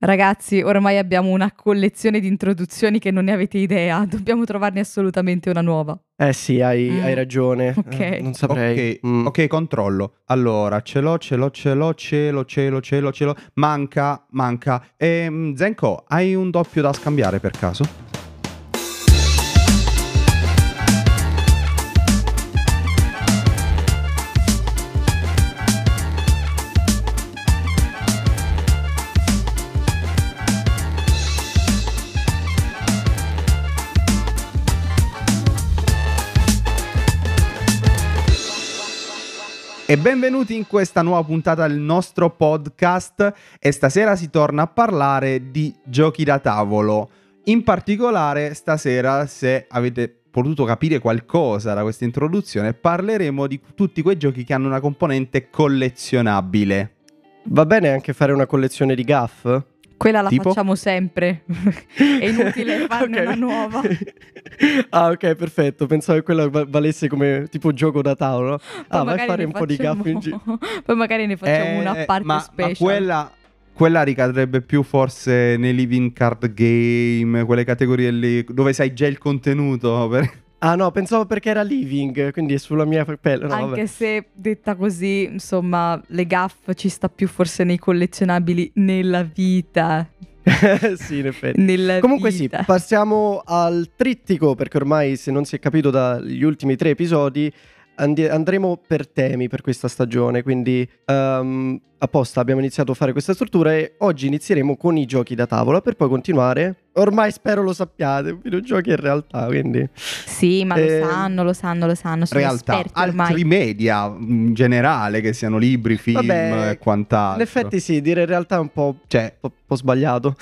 Ragazzi, ormai abbiamo una collezione di introduzioni che non ne avete idea, dobbiamo trovarne assolutamente una nuova. Eh sì, hai, Mm. hai ragione. Ok. Eh, non saprei. Ok, Mm. ok, controllo. Allora, ce l'ho, ce l'ho, ce l'ho, ce l'ho, ce l'ho, ce l'ho, ce l'ho. Manca, manca. Ehm, Zenko, hai un doppio da scambiare per caso? E benvenuti in questa nuova puntata del nostro podcast e stasera si torna a parlare di giochi da tavolo. In particolare stasera, se avete potuto capire qualcosa da questa introduzione, parleremo di tutti quei giochi che hanno una componente collezionabile. Va bene anche fare una collezione di gaff? Quella la Tipo? facciamo sempre, è inutile farne Ok. una nuova. ah, ok, perfetto. Pensavo che quella va- valesse come tipo gioco da tavolo. Poi Ah, vai a magari fare un po' di gaff in giro. Poi magari ne facciamo Eh, una parte ma, ma special. quella, quella ricadrebbe più forse nei living card game, quelle categorie lì dove sai già il contenuto. per- Ah no, pensavo perché era living, quindi è sulla mia pelle. No, Anche vabbè. se detta così, insomma, le gaff ci sta più forse nei collezionabili nella vita. sì, in effetti. Nella Comunque sì, vita. passiamo al trittico perché ormai se non si è capito dagli ultimi tre episodi andi- andremo per temi per questa stagione, quindi ehm, apposta abbiamo iniziato a fare questa struttura e oggi inizieremo con i giochi da tavola per poi continuare. Ormai spero lo sappiate, videogiochi in realtà, quindi... Sì, ma Eh, lo sanno, lo sanno, lo sanno. Sono realtà, esperti ormai. altri media in generale, che siano libri, film Vabbè, e quant'altro. In effetti sì, dire in realtà è un po', Cioè, un po', po' sbagliato.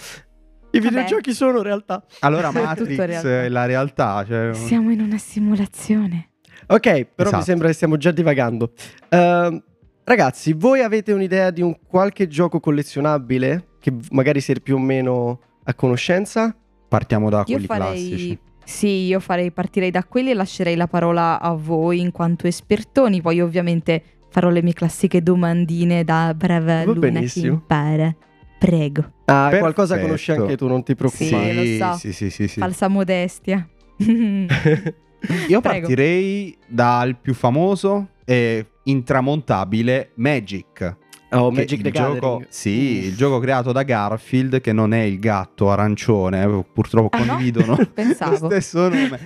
I Vabbè. videogiochi sono realtà. allora Matrix realtà. è la realtà. Cioè... Siamo in una simulazione. Ok, però Esatto. mi sembra che stiamo già divagando. Ehm, ragazzi, voi avete un'idea di un qualche gioco collezionabile che magari siete più o meno a conoscenza? Partiamo da Io quelli farei. classici. Sì, io farei partirei da quelli e lascerei la parola a voi in quanto espertoni. Poi, ovviamente, farò le mie classiche domandine da brava Va Luna benissimo. che impara. Prego. Ah, Perfetto. qualcosa conosci anche tu, non ti preoccupare. Sì, lo so. sì, sì, sì, sì. Falsa modestia. Io Prego. partirei dal più famoso e intramontabile Magic. oh, Magic the gioco, Gathering. Sì, il gioco creato da Garfield, che non è il gatto arancione, eh, purtroppo Ah, no? condividono lo Pensavo. stesso nome,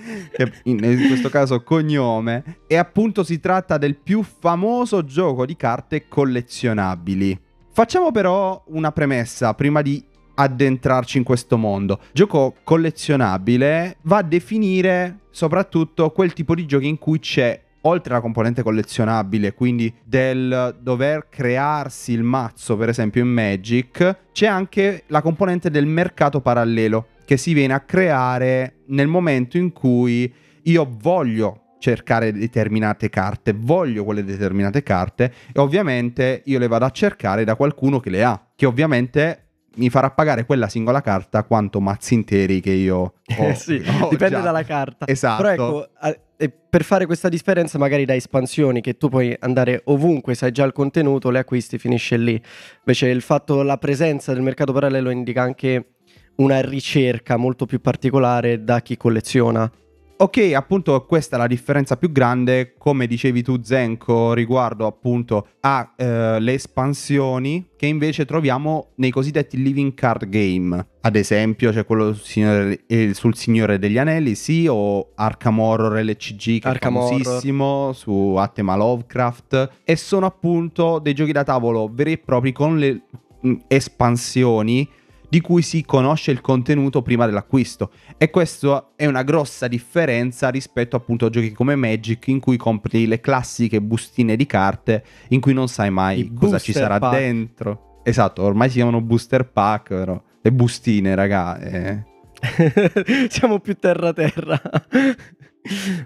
in questo caso cognome. E appunto si tratta del più famoso gioco di carte collezionabili. Facciamo però una premessa prima di addentrarci in questo mondo. Gioco collezionabile va a definire soprattutto quel tipo di giochi in cui c'è oltre alla componente collezionabile, quindi del dover crearsi il mazzo, per esempio in Magic, c'è anche la componente del mercato parallelo che si viene a creare nel momento in cui io voglio cercare determinate carte, voglio quelle determinate carte e ovviamente io le vado a cercare da qualcuno che le ha, che ovviamente mi farà pagare quella singola carta quanto mazzi interi che io ho. Eh sì, ho dipende già. dalla carta. Esatto. Però ecco, a- per fare questa differenza magari da espansioni che tu puoi andare ovunque, sai già il contenuto, le acquisti, finisce lì. Invece il fatto, la presenza del mercato parallelo indica anche una ricerca molto più particolare da chi colleziona. Ok, appunto questa è la differenza più grande, come dicevi tu Zenko, riguardo appunto alle espansioni che invece troviamo nei cosiddetti living card game. Ad esempio c'è quello sul Signore, eh, sul Signore degli Anelli, sì, o Arkham Horror LCG che Arkham è Horror. famosissimo, su a tema Lovecraft, e sono appunto dei giochi da tavolo veri e propri con le mh, espansioni di cui si conosce il contenuto prima dell'acquisto. E questo è una grossa differenza rispetto appunto a giochi come Magic in cui compri le classiche bustine di carte in cui non sai mai I cosa ci sarà pack. dentro. Esatto, ormai si chiamano booster pack, però. Le bustine, raga. eh. Siamo più terra terra.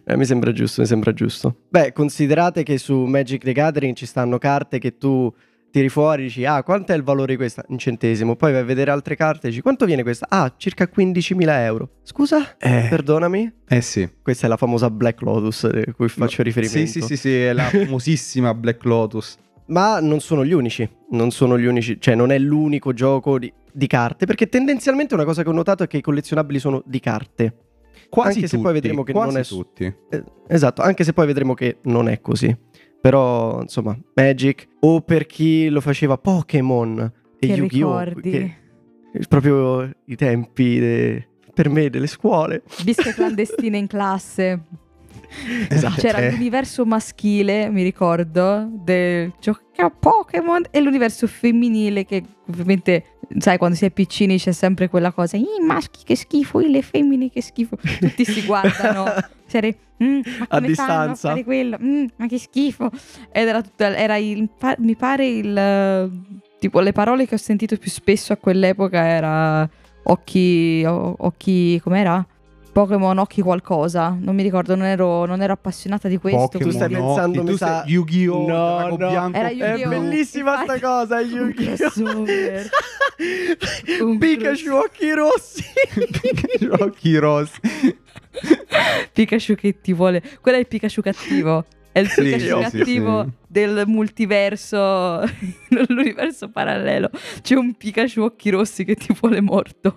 Eh, mi sembra giusto, mi sembra giusto. Beh, considerate che su Magic the Gathering ci stanno carte che tu tiri fuori dici, ah, quanto è il valore di questa? Un centesimo. Poi vai a vedere altre carte dici, quanto viene questa? Ah, circa 15.000 euro. Scusa? Eh. Perdonami? Eh sì. Questa è la famosa Black Lotus a cui faccio riferimento. Sì, sì, sì, sì, è la famosissima Black Lotus. ma non sono gli unici, non sono gli unici, cioè non è l'unico gioco di, di carte, perché tendenzialmente una cosa che ho notato è che i collezionabili sono di carte. Quasi Anche se tutti, poi vedremo che non è tutti. Eh, esatto, anche se poi vedremo che non è così. Però, insomma, Magic o per chi lo faceva Pokémon e Che Yu-Gi-Oh! ricordi. che- proprio i tempi de- per me delle scuole. Bische clandestine in classe. Esatto. C'era Eh. l'universo maschile, mi ricordo, del gioco a Pokémon e l'universo femminile che ovviamente, sai, quando si è piccini c'è sempre quella cosa, i maschi che schifo, i le femmine che schifo. Tutti si guardano, serie, "Mm, ma A distanza. fare quello? Mm, ma che schifo. Ed era tutto, era il, mi pare il, tipo le parole che ho sentito più spesso a quell'epoca era occhi, o- occhi, com'era? Pokémon occhi qualcosa, non mi ricordo, non ero, non ero appassionata di questo. Pokémon, Tu stai pensando, mi tu sa- stai- Yu-Gi-Oh! No, no. bianco. Era È Yu-Gi-Oh! bellissima sta Infatti- cosa, Un Yu-Gi-Oh! Un Pikachu occhi rossi. occhi rossi. Pikachu che ti vuole. Quello è il Pikachu cattivo. È il Sì, Pikachu sì, sì, cattivo sì. del multiverso, nell'universo parallelo. C'è un Pikachu occhi rossi che ti vuole morto.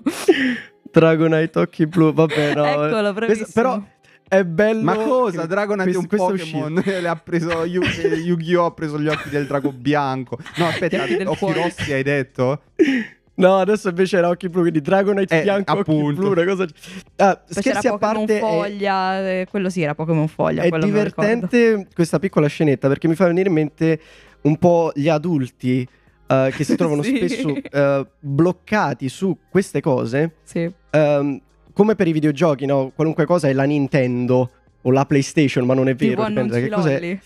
Dragonite occhi blu, vabbè no. Eccolo, bravissimo. Questo- però è bello. Ma cosa? Dragonite è questo- un è. Pokémon. Le ha preso Yu- eh, Yu-Gi-Oh! ha preso gli occhi del drago bianco. No, aspetta, Occhi cuore. rossi hai detto? No, adesso invece era occhi blu, quindi Dragonite Eh, bianco, occhi appunto. blu, una cosa... Ah, scherzi a Pokémon parte, è, Foglia. eh, quello sì, era Pokémon Foglia. è divertente questa piccola scenetta perché mi fa venire in mente un po' gli adulti eh, che si trovano Sì. spesso eh, bloccati su queste cose, Sì. ehm, come per i videogiochi, no? Qualunque cosa è la Nintendo o la PlayStation, ma non è vero, Tipo dipende da che cos'è. lolli.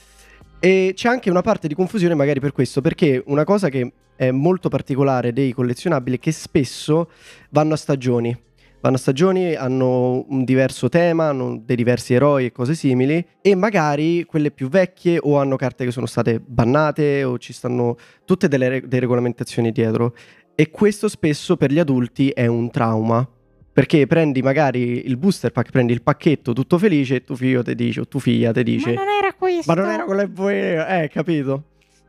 E c'è anche una parte di confusione magari per questo, perché una cosa che è molto particolare dei collezionabili è che spesso vanno a stagioni. Vanno a stagioni, hanno un diverso tema, hanno dei diversi eroi e cose simili, e magari quelle più vecchie o hanno carte che sono state bannate o ci stanno tutte delle, re- delle regolamentazioni dietro. E questo spesso per gli adulti è un trauma. Perché prendi magari il booster pack, prendi il pacchetto tutto felice e tuo figlio ti dice, o tua figlia ti dice, Ma non era questo. ma non era quello che volevo, eh, capito?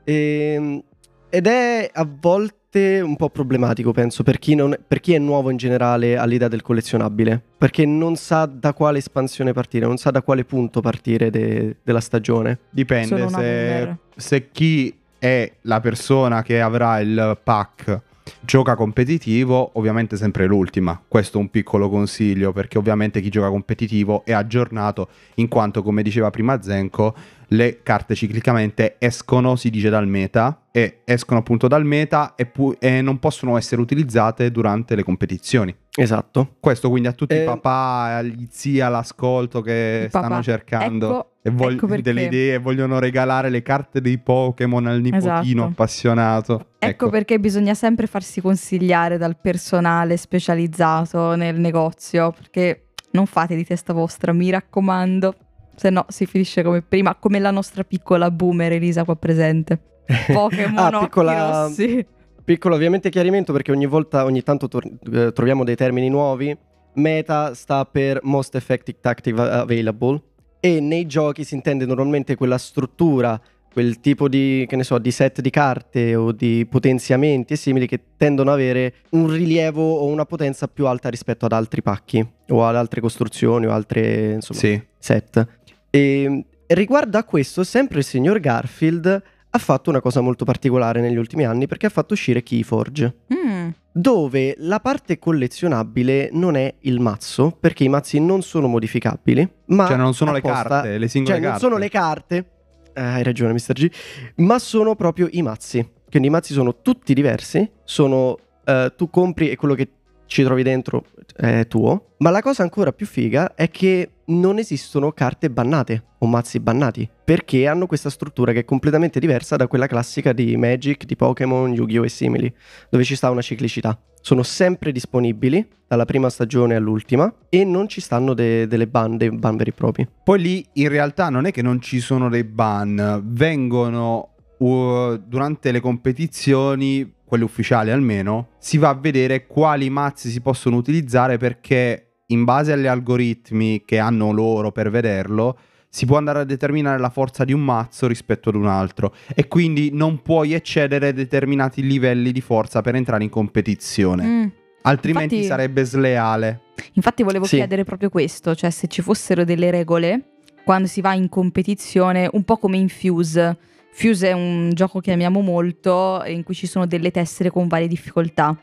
Ehm, ed è a volte un po' problematico, penso, per chi, non- per chi è nuovo in generale all'idea del collezionabile. Perché non sa da quale espansione partire, non sa da quale punto partire de- della stagione. Dipende se, se chi è la persona che avrà il pack gioca competitivo, ovviamente sempre l'ultima. Questo è un piccolo consiglio perché ovviamente chi gioca competitivo è aggiornato in quanto come diceva prima Zenko le carte ciclicamente escono, si dice dal meta e escono appunto dal meta e, pu- e non possono essere utilizzate durante le competizioni. Esatto. Questo quindi a tutti Eh, i papà, agli zii all'ascolto che Il papà. stanno cercando Ecco- e vog- ecco delle idee e vogliono regalare le carte dei Pokémon al nipotino Esatto. appassionato. Ecco perché bisogna sempre farsi consigliare dal personale specializzato nel negozio, perché non fate di testa vostra, mi raccomando, se no si finisce come prima, come la nostra piccola boomer Elisa qua presente. Pokémon Ah, piccola- rossi. Piccolo ovviamente chiarimento perché ogni volta, ogni tanto tor- eh, troviamo dei termini nuovi. Meta sta per Most Effective Tactic Available e nei giochi si intende normalmente quella struttura, quel tipo di, che ne so, di set di carte o di potenziamenti e simili che tendono ad avere un rilievo o una potenza più alta rispetto ad altri pacchi o ad altre costruzioni o altre insomma, Sì. set. E riguardo a questo, sempre il signor Garfield ha fatto una cosa molto particolare negli ultimi anni perché ha fatto uscire Keyforge, Mm, dove la parte collezionabile non è il mazzo, perché i mazzi non sono modificabili, ma Cioè non sono le apposta- carte, le singole cioè non carte. sono le carte, eh, hai ragione Mr. G, ma sono proprio i mazzi. Quindi i mazzi sono tutti diversi, sono eh, tu compri e quello che ci trovi dentro è tuo, ma la cosa ancora più figa è che non esistono carte bannate o mazzi bannati, perché hanno questa struttura che è completamente diversa da quella classica di Magic, di Pokémon, Yu-Gi-Oh! e simili, dove ci sta una ciclicità. Sono sempre disponibili dalla prima stagione all'ultima e non ci stanno de- delle ban, dei ban veri e propri. Poi lì in realtà non è che non ci sono dei ban, vengono uh, durante le competizioni, quelle ufficiali almeno, si va a vedere quali mazzi si possono utilizzare perché in base agli algoritmi che hanno loro per vederlo, si può andare a determinare la forza di un mazzo rispetto ad un altro e quindi non puoi eccedere determinati livelli di forza per entrare in competizione. Mm. Altrimenti Infatti- sarebbe sleale. Infatti volevo Sì. chiedere proprio questo, cioè se ci fossero delle regole quando si va in competizione, un po' come in Fuse. Fuse è un gioco che amiamo molto, in cui ci sono delle tessere con varie difficoltà.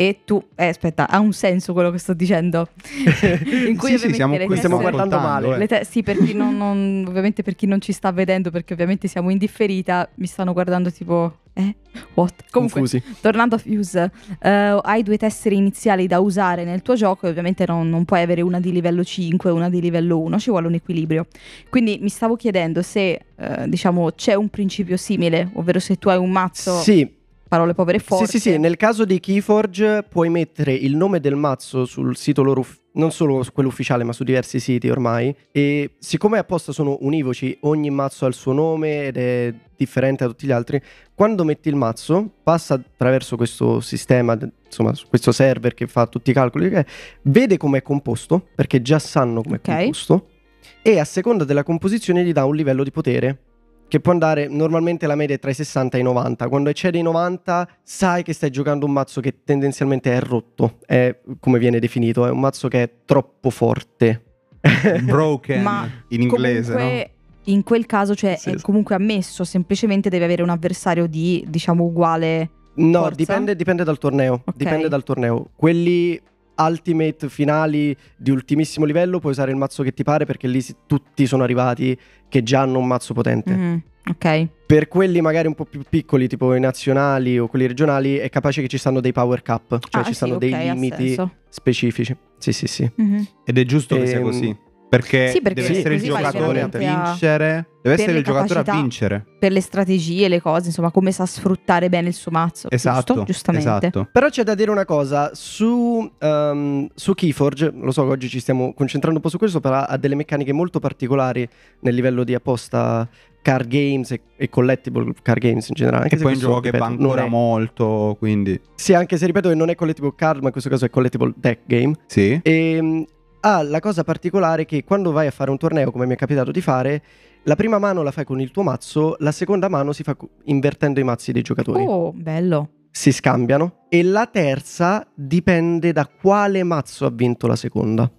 E tu, eh, aspetta, ha un senso quello che sto dicendo? in cui Sì, sì, ovviamente siamo qui, stiamo guardando male. eh. le te- sì, per chi non, non- ovviamente per chi non ci sta vedendo, perché ovviamente siamo in differita, mi stanno guardando tipo, eh, what? Comunque, Confusi. tornando a Fuse, eh, hai due tessere iniziali da usare nel tuo gioco e ovviamente non, non puoi avere una di livello 5 e una di livello 1, ci vuole un equilibrio. Quindi mi stavo chiedendo se, eh, diciamo, c'è un principio simile, ovvero se tu hai un mazzo, Sì, parole povere e sì, forti. sì, sì, nel caso di Keyforge puoi mettere il nome del mazzo sul sito loro, non solo su quello ufficiale, ma su diversi siti ormai. E siccome apposta sono univoci, ogni mazzo ha il suo nome ed è differente da tutti gli altri. Quando metti il mazzo, passa attraverso questo sistema, insomma, questo server che fa tutti i calcoli, vede com'è composto, perché già sanno com'è Ok. composto, e a seconda della composizione gli dà un livello di potere. Che può andare, normalmente la media è tra i 60 e i 90. Quando eccede i 90, sai che stai giocando un mazzo che tendenzialmente è rotto. È come viene definito, è un mazzo che è troppo forte. Broken Ma in inglese, Comunque, in quel caso, cioè, Sì, è comunque ammesso, semplicemente deve avere un avversario di, diciamo, uguale. No, dipende, dipende dal torneo. Ok. Dipende dal torneo. Quelli ultimate finali di ultimissimo livello puoi usare il mazzo che ti pare perché lì si- tutti sono arrivati che già hanno un mazzo potente. Mhm, ok. Per quelli magari un po' più piccoli, tipo i nazionali o quelli regionali, è capace che ci stanno dei power cap, cioè Ah, ci sì, stanno ok, dei limiti specifici. Sì, sì, sì. Mhm. Ed è giusto che sia Ehm, così. Perché, Sì, perché deve sì, essere il giocatore a vincere. Deve essere il giocatore a vincere. Per le strategie, le cose, insomma, come sa sfruttare bene il suo mazzo. Esatto. giusto? Giustamente. Esatto. Però c'è da dire una cosa, su, ehm, su Keyforge, lo so che oggi ci stiamo concentrando un po' su questo, però ha delle meccaniche molto particolari nel livello di apposta card games e, e collectible card games in generale. Anche E se poi è un gioco che ripeto, va ancora è- molto, quindi Sì, anche se ripeto che non è collectible card, ma in questo caso è collectible deck game. sì. E ha la cosa particolare che quando vai a fare un torneo, come mi è capitato di fare, la prima mano la fai con il tuo mazzo, la seconda mano si fa invertendo i mazzi dei giocatori. Oh, bello. Si scambiano. E la terza dipende da quale mazzo ha vinto la seconda.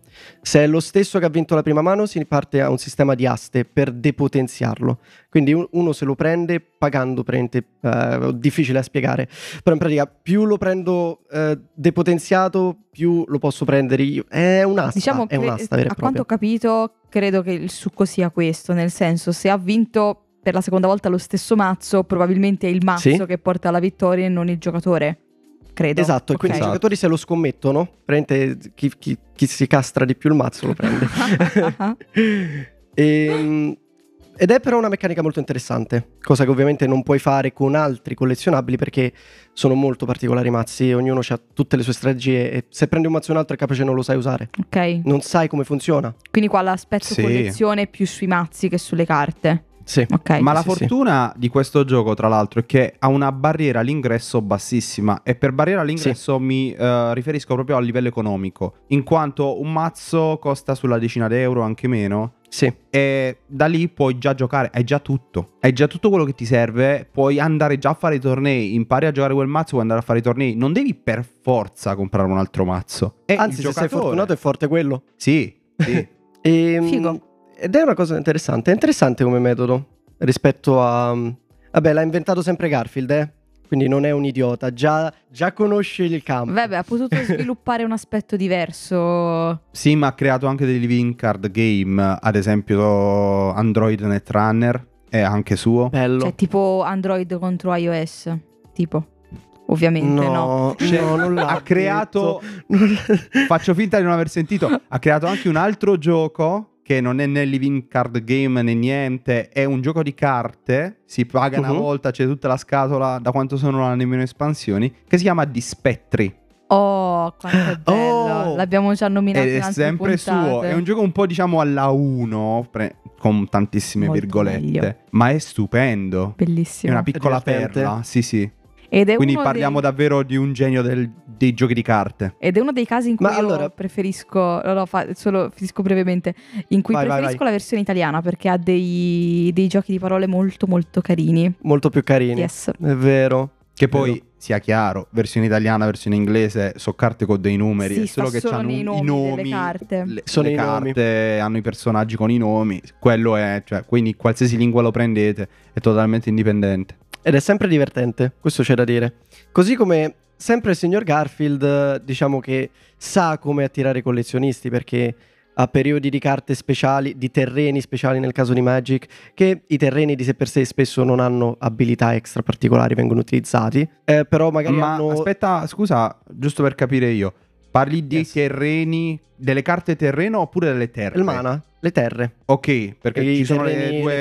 Se è lo stesso che ha vinto la prima mano, si parte a un sistema di aste per depotenziarlo. Quindi un- uno se lo prende pagando, praticamente, eh, difficile da spiegare. Però in pratica più lo prendo eh, depotenziato, più lo posso prendere io. È un'asta, Diciamo è un'asta vera e a quanto propria. ho capito, credo che il succo sia questo, nel senso, se ha vinto per la seconda volta lo stesso mazzo, probabilmente è il mazzo Sì. che porta alla vittoria e non il giocatore. Credo. Esatto, e Ok. quindi i Esatto. giocatori se lo scommettono, praticamente chi, chi- chi si castra di più il mazzo lo prende. Ehm, ed è però una meccanica molto interessante, cosa che ovviamente non puoi fare con altri collezionabili perché sono molto particolari i mazzi, ognuno ha tutte le sue strategie e se prendi un mazzo e un altro è capace non lo sai usare, ok. non sai come funziona. Quindi qua l'aspetto Sì. collezione è più sui mazzi che sulle carte. Sì. Ok. Ma la sì, sì. fortuna di questo gioco, tra l'altro, è che ha una barriera all'ingresso bassissima. E per barriera all'ingresso mi eh, riferisco proprio a livello economico. In quanto un mazzo costa sulla decina d'euro, anche meno. Sì, E da lì puoi già giocare, hai già tutto. Hai già tutto quello che ti serve. Puoi andare già a fare i tornei. Impari a giocare quel mazzo, puoi andare a fare i tornei. Non devi per forza comprare un altro mazzo. E anzi il se sei giocatore- fortunato è forte quello. Sì, sì. Ehm, Figo. Ed è una cosa interessante, è interessante come metodo rispetto a... Vabbè, l'ha inventato sempre Garfield, eh? Quindi non è un idiota, già, già conosce il campo. Vabbè, ha potuto sviluppare un aspetto diverso. Sì, ma ha creato anche dei living card game, ad esempio Android Netrunner è anche suo. Bello. Cioè, tipo Android contro iOS. Tipo. Ovviamente no. no, Cioè, no, non l'ha ha creato. Non- faccio finta di non aver sentito, ha creato anche un altro gioco che non è né living card game né niente, è un gioco di carte, si paga una Mhm. volta, c'è tutta la scatola da quanto sono le nemmeno espansioni, che si chiama Dispettri. Oh, quanto è bello. Oh! L'abbiamo già nominato Ed in è altre sempre puntate. suo, è un gioco un po' diciamo alla 1, pre- con tantissime Molto virgolette, meglio. ma è stupendo. È Bellissimo. una piccola divertente. perla, sì sì. Ed è Quindi uno parliamo dei... davvero di un genio del- dei giochi di carte. Ed è uno dei casi in cui Ma io allora- preferisco, no, no, fa- solo finisco brevemente, in cui Vai, vai, preferisco vai. la versione italiana perché ha dei, dei giochi di parole molto molto carini. Molto più carini. Yes. È vero. Che Vero. poi sia chiaro, versione italiana, versione inglese, so carte con dei numeri. Sì, è solo che solo hanno i i nomi delle carte. Le, Sono le i nomi. carte hanno i personaggi con i nomi. Quello è, cioè, quindi qualsiasi lingua lo prendete è totalmente indipendente. Ed è sempre divertente, questo c'è da dire. Così come sempre il signor Garfield, diciamo che sa come attirare i collezionisti perché ha periodi di carte speciali, di terreni speciali nel caso di Magic, che i terreni di sé per sé spesso non hanno abilità extra particolari, vengono utilizzati, eh, però magari Ma hanno... aspetta, scusa, giusto per capire io. Parli di Yes. terreni, delle carte terreno oppure delle terre? Il mana, le terre. Ok, perché I ci sono terreni le e due,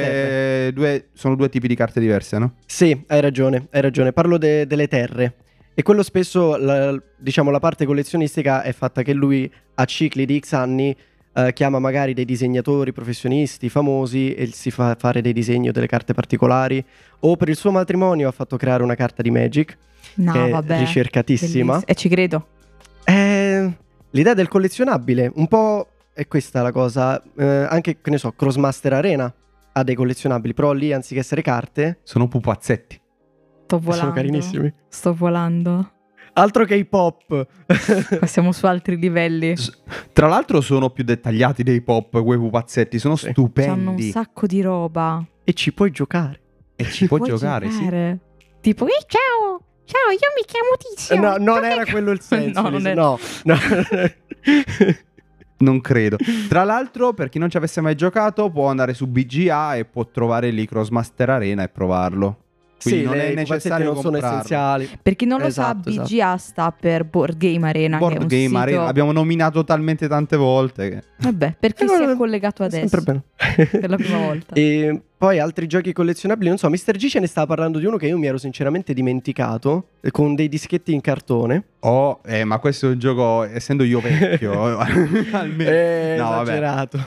le due- sono due tipi di carte diverse, no? Sì, hai ragione, hai ragione. Parlo de- delle terre. E quello spesso, la- diciamo, la parte collezionistica è fatta che lui a cicli di X anni eh, chiama magari dei disegnatori professionisti famosi e si fa fare dei disegni o delle carte particolari. O per il suo matrimonio ha fatto creare una carta di Magic, No, che è vabbè. ricercatissima. Belliss- E ci credo. L'idea del collezionabile, un po' è questa la cosa. Eh, anche, che ne so, Crossmaster Arena ha dei collezionabili, però lì anziché essere carte, Sono pupazzetti. Sto volando. sono carinissimi. Sto volando. Altro che hip hop. Passiamo su altri livelli. S- Tra l'altro sono più dettagliati dei pop, quei pupazzetti, sono Sì. Hanno un stupendi. sacco di roba. e ci puoi giocare. E ci puoi Puoi giocare, sì. Tipo, "Ehi, ciao! Ciao, io mi chiamo Tizio. No, non era ca-" quello il senso. No, non no, no. Non credo. Tra l'altro, per chi non ci avesse mai giocato, può andare su BGA e può trovare lì Crossmaster Arena e provarlo. Quindi sì, non le- è necessario non sono essenziali. Per chi non lo Esatto, sa, esatto. BGA sta per Board Game Arena. che è Board un Game sito- Arena l'abbiamo nominato talmente tante volte che... Vabbè, per chi Eh, si è collegato adesso Sempre bene. per la prima volta. E poi altri giochi collezionabili, non so, Mr. G ce ne stava parlando di uno che io mi ero sinceramente dimenticato, eh, con dei dischetti in cartone. Oh, eh, ma questo è un gioco, essendo io vecchio, almeno... Eh, No, vabbè. esagerato.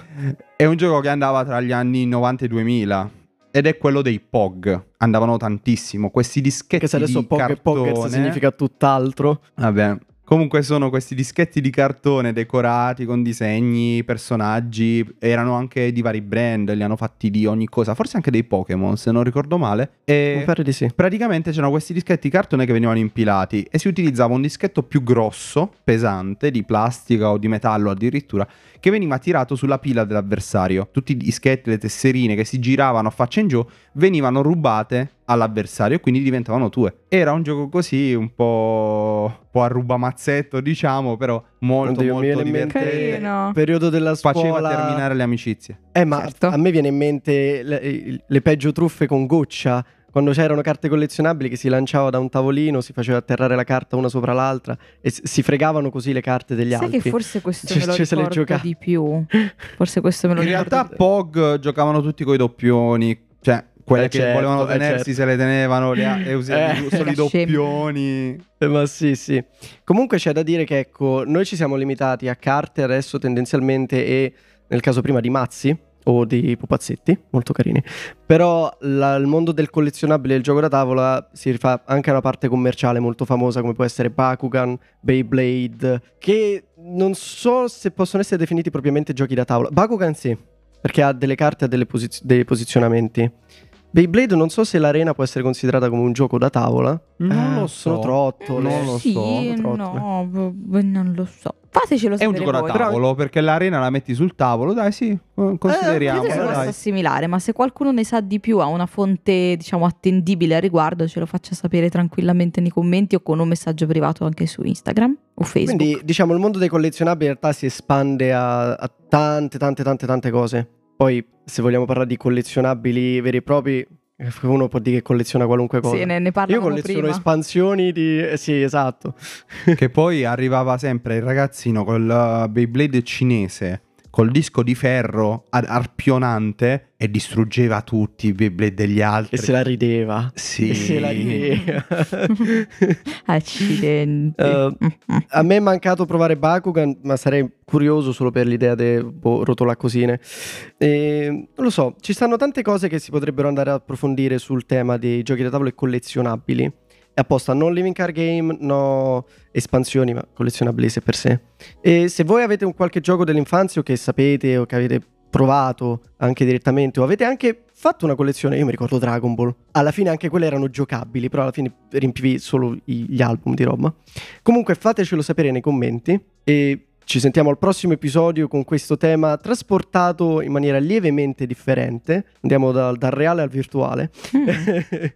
È un gioco che andava tra gli anni 90 e 2000 ed è quello dei POG. Andavano tantissimo. Questi dischetti Che se adesso di Pog e cartone. Poggers significa tutt'altro. Vabbè. Comunque sono questi dischetti di cartone decorati con disegni, personaggi, erano anche di vari brand, li hanno fatti di ogni cosa, forse anche dei Pokémon se non ricordo male. Mi E pare di sì. praticamente c'erano questi dischetti di cartone che venivano impilati e si utilizzava un dischetto più grosso, pesante, di plastica o di metallo addirittura, che veniva tirato sulla pila dell'avversario. Tutti i dischetti, le tesserine che si giravano a faccia in giù venivano rubate all'avversario e quindi diventavano tue. Era un gioco così un po', un po' a rubamazzetto, diciamo, però molto Oddio, molto in divertente. Carino. Periodo della scuola. Faceva terminare le amicizie. Eh, ma Certo. a me viene in mente le, le peggio truffe con goccia. Quando c'erano carte collezionabili che si lanciava da un tavolino, si faceva atterrare la carta una sopra l'altra e si fregavano così le carte degli Sai altri. che forse questo Ci- me lo ci se le ricordo gioca- di più. Forse questo me lo In ricordo realtà di Pog giocavano tutti coi doppioni, cioè quelle Eh, che certo, volevano eh, tenersi certo. se le tenevano, le, e usavano Eh. solo i doppioni. Eh, ma sì, sì. Comunque c'è da dire che ecco, noi ci siamo limitati a carte adesso tendenzialmente e nel caso prima di mazzi o di pupazzetti, molto carini. Però la- il mondo del collezionabile e del gioco da tavola si rifà anche a una parte commerciale molto famosa come può essere Bakugan, Beyblade, che non so se possono essere definiti propriamente giochi da tavola. Bakugan sì, perché ha delle carte e delle posiz- dei posizionamenti. Beyblade non so se l'arena può essere considerata come un gioco da tavola. Non Eh, lo so. Sono trottole. Non lo sì, so, trottole. no, b- non lo so. Fatecelo È un sapere gioco da voi. tavolo perché l'arena la metti sul tavolo, dai sì, eh, consideriamo. Credo si ok, possa dai. assimilare, ma se qualcuno ne sa di più, ha una fonte, diciamo, attendibile a riguardo, ce lo faccia sapere tranquillamente nei commenti o con un messaggio privato anche su Instagram o Facebook. Quindi diciamo il mondo dei collezionabili in realtà si espande a, a tante tante tante tante cose. Poi se vogliamo parlare di collezionabili veri e propri, eh, uno può dire che colleziona qualunque cosa. Sì, ne, ne Io colleziono prima. espansioni di... eh, sì, esatto. Che poi arrivava sempre il ragazzino col uh, Beyblade cinese, col disco di ferro ar- arpionante e distruggeva tutti i Beyblade degli altri. E se la rideva. Sì. E se la rideva. Accidenti. Eh, a me è mancato provare Bakugan, ma sarei curioso solo per l'idea di boh, rotolacosine. E, non lo so, ci stanno tante cose che si potrebbero andare ad approfondire sul tema dei giochi da tavolo e collezionabili. È apposta non living card game, no espansioni, ma collezionabili sé per sé. E se voi avete un qualche gioco dell'infanzia che sapete o che avete provato anche direttamente o avete anche fatto una collezione, io mi ricordo Dragon Ball, alla fine anche quelle erano giocabili, però alla fine riempivi solo gli album di roba. Comunque fatecelo sapere nei commenti e ci sentiamo al prossimo episodio con questo tema trasportato in maniera lievemente differente. Andiamo dal, dal reale al virtuale.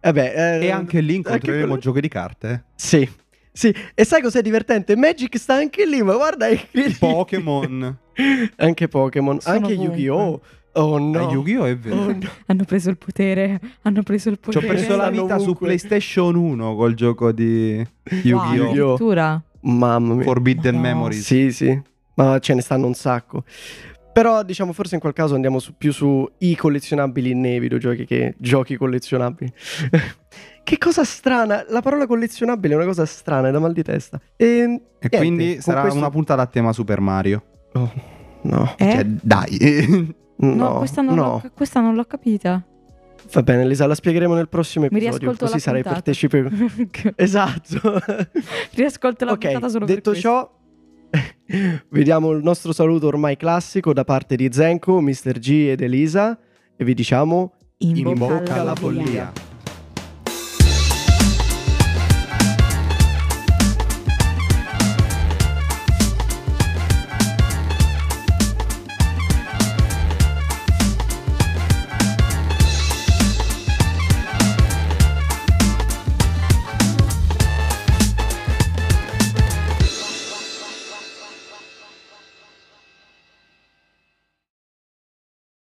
Vabbè, eh, E anche lì incontreremo quello- giochi di carte. Sì. Sì, e sai cos'è divertente? Magic sta anche lì, ma guarda, è. Pokémon. Anche Pokémon, Sono anche ovunque. Yu-Gi-Oh! Oh no. Eh, Yu-Gi-Oh! è vero. Oh, no. Hanno preso il potere. Hanno preso il Ci ho potere. perso la vita su. PlayStation 1 col gioco di Wow, Yu-Gi-Oh! Yu-Gi-Oh! addirittura. Mamma mia. Forbidden No. Memories. Sì, sì, ma ce ne stanno un sacco. Però diciamo forse in quel caso andiamo su- più su i collezionabili nei videogiochi che giochi collezionabili. che cosa strana, la parola collezionabile è una cosa strana, è da mal di testa. E, E niente, quindi sarà questo- una puntata a tema Super Mario. Oh, no, Eh? Cioè, dai. no, No, questa, non no. l'ho, questa non l'ho capita. Va bene Lisa, la spiegheremo nel prossimo Mi episodio, così sarai puntata. partecipe. Esatto. Riascolto la puntata ok, solo per detto ciò, vediamo il nostro saluto ormai classico da parte di Zenko, Mr. G ed Elisa e vi diciamo In, In bocca bocca alla follia. follia.